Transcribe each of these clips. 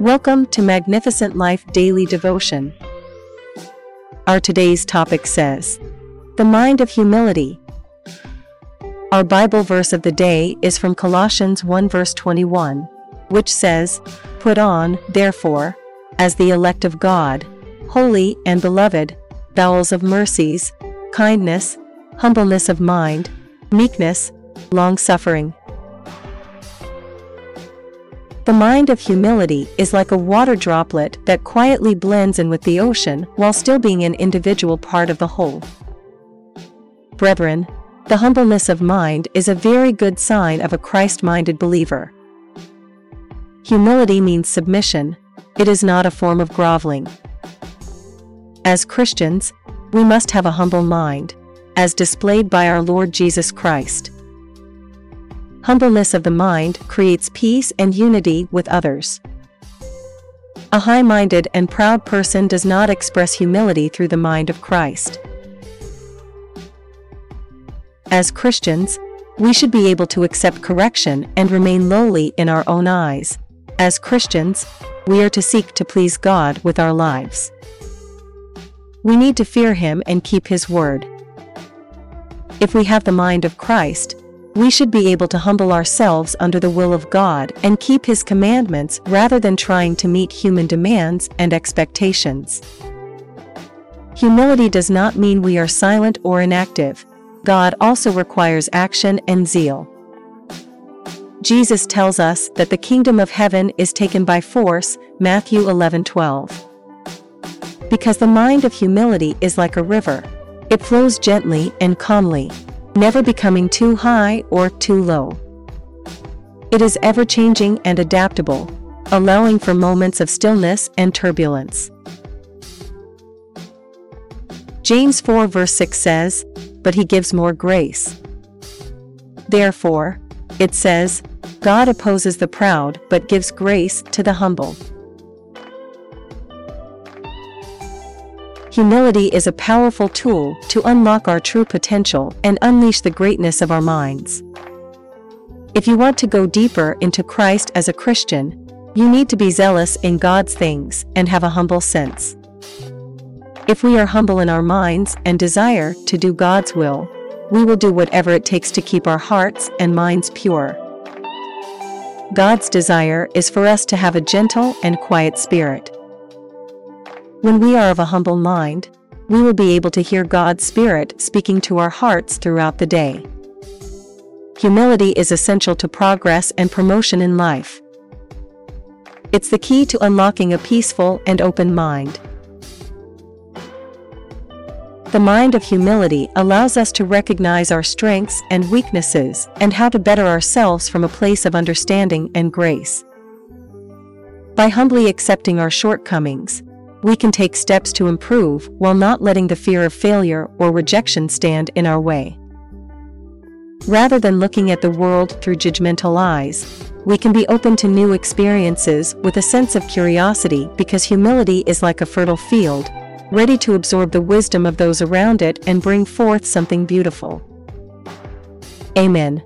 Welcome to Magnificent Life Daily Devotion. Our today's topic says, The Mind of Humility. Our Bible verse of the day is from Colossians 1 verse 21, which says, Put on, therefore, as the elect of God, holy and beloved, bowels of mercies, kindness, humbleness of mind, meekness, long suffering the mind of humility is like a water droplet that quietly blends in with the ocean while still being an individual part of the whole. Brethren, the humbleness of mind is a very good sign of a Christ minded believer. Humility means submission, it is not a form of groveling. As Christians, we must have a humble mind, as displayed by our Lord Jesus Christ. Humbleness of the mind creates peace and unity with others. A high minded and proud person does not express humility through the mind of Christ. As Christians, we should be able to accept correction and remain lowly in our own eyes. As Christians, we are to seek to please God with our lives. We need to fear Him and keep His word. If we have the mind of Christ, we should be able to humble ourselves under the will of God and keep His commandments rather than trying to meet human demands and expectations. Humility does not mean we are silent or inactive. God also requires action and zeal. Jesus tells us that the kingdom of heaven is taken by force, Matthew 11:12. Because the mind of humility is like a river. It flows gently and calmly, never becoming too high or too low. It is ever changing and adaptable, allowing for moments of stillness and turbulence. James 4 verse 6 says, But he gives more grace. Therefore, it says, God opposes the proud but gives grace to the humble. Humility is a powerful tool to unlock our true potential and unleash the greatness of our minds. If you want to go deeper into Christ as a Christian, you need to be zealous in God's things and have a humble sense. If we are humble in our minds and desire to do God's will, we will do whatever it takes to keep our hearts and minds pure. God's desire is for us to have a gentle and quiet spirit. When we are of a humble mind, we will be able to hear God's Spirit speaking to our hearts throughout the day. Humility is essential to progress and promotion in life. It's the key to unlocking a peaceful and open mind. The mind of humility allows us to recognize our strengths and weaknesses and how to better ourselves from a place of understanding and grace. By humbly accepting our shortcomings, we can take steps to improve while not letting the fear of failure or rejection stand in our way. Rather than looking at the world through judgmental eyes, we can be open to new experiences with a sense of curiosity because humility is like a fertile field, ready to absorb the wisdom of those around it and bring forth something beautiful. Amen.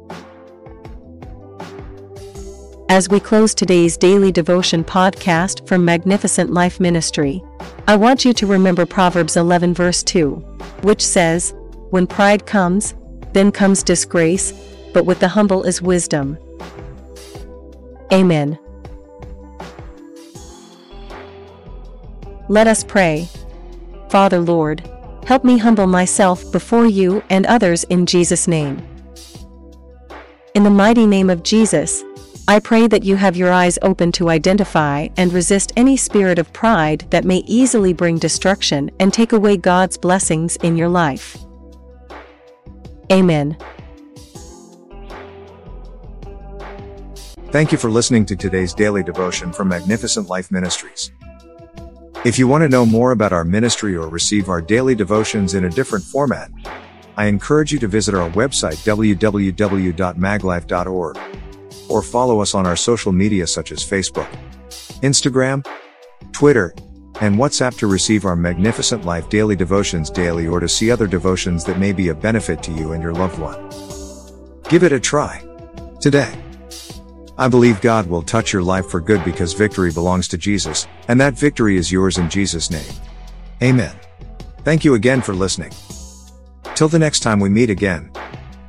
As we close today's daily devotion podcast from Magnificent Life Ministry, I want you to remember Proverbs 11, verse 2, which says, When pride comes, then comes disgrace, but with the humble is wisdom. Amen. Let us pray. Father Lord, help me humble myself before you and others in Jesus' name. In the mighty name of Jesus, I pray that you have your eyes open to identify and resist any spirit of pride that may easily bring destruction and take away God's blessings in your life. Amen. Thank you for listening to today's daily devotion from Magnificent Life Ministries. If you want to know more about our ministry or receive our daily devotions in a different format, I encourage you to visit our website www.maglife.org or follow us on our social media such as Facebook, Instagram, Twitter, and WhatsApp to receive our magnificent life daily devotions daily or to see other devotions that may be a benefit to you and your loved one. Give it a try today. I believe God will touch your life for good because victory belongs to Jesus, and that victory is yours in Jesus' name. Amen. Thank you again for listening. Till the next time we meet again,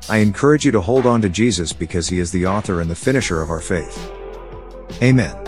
I encourage you to hold on to Jesus because he is the author and the finisher of our faith. Amen.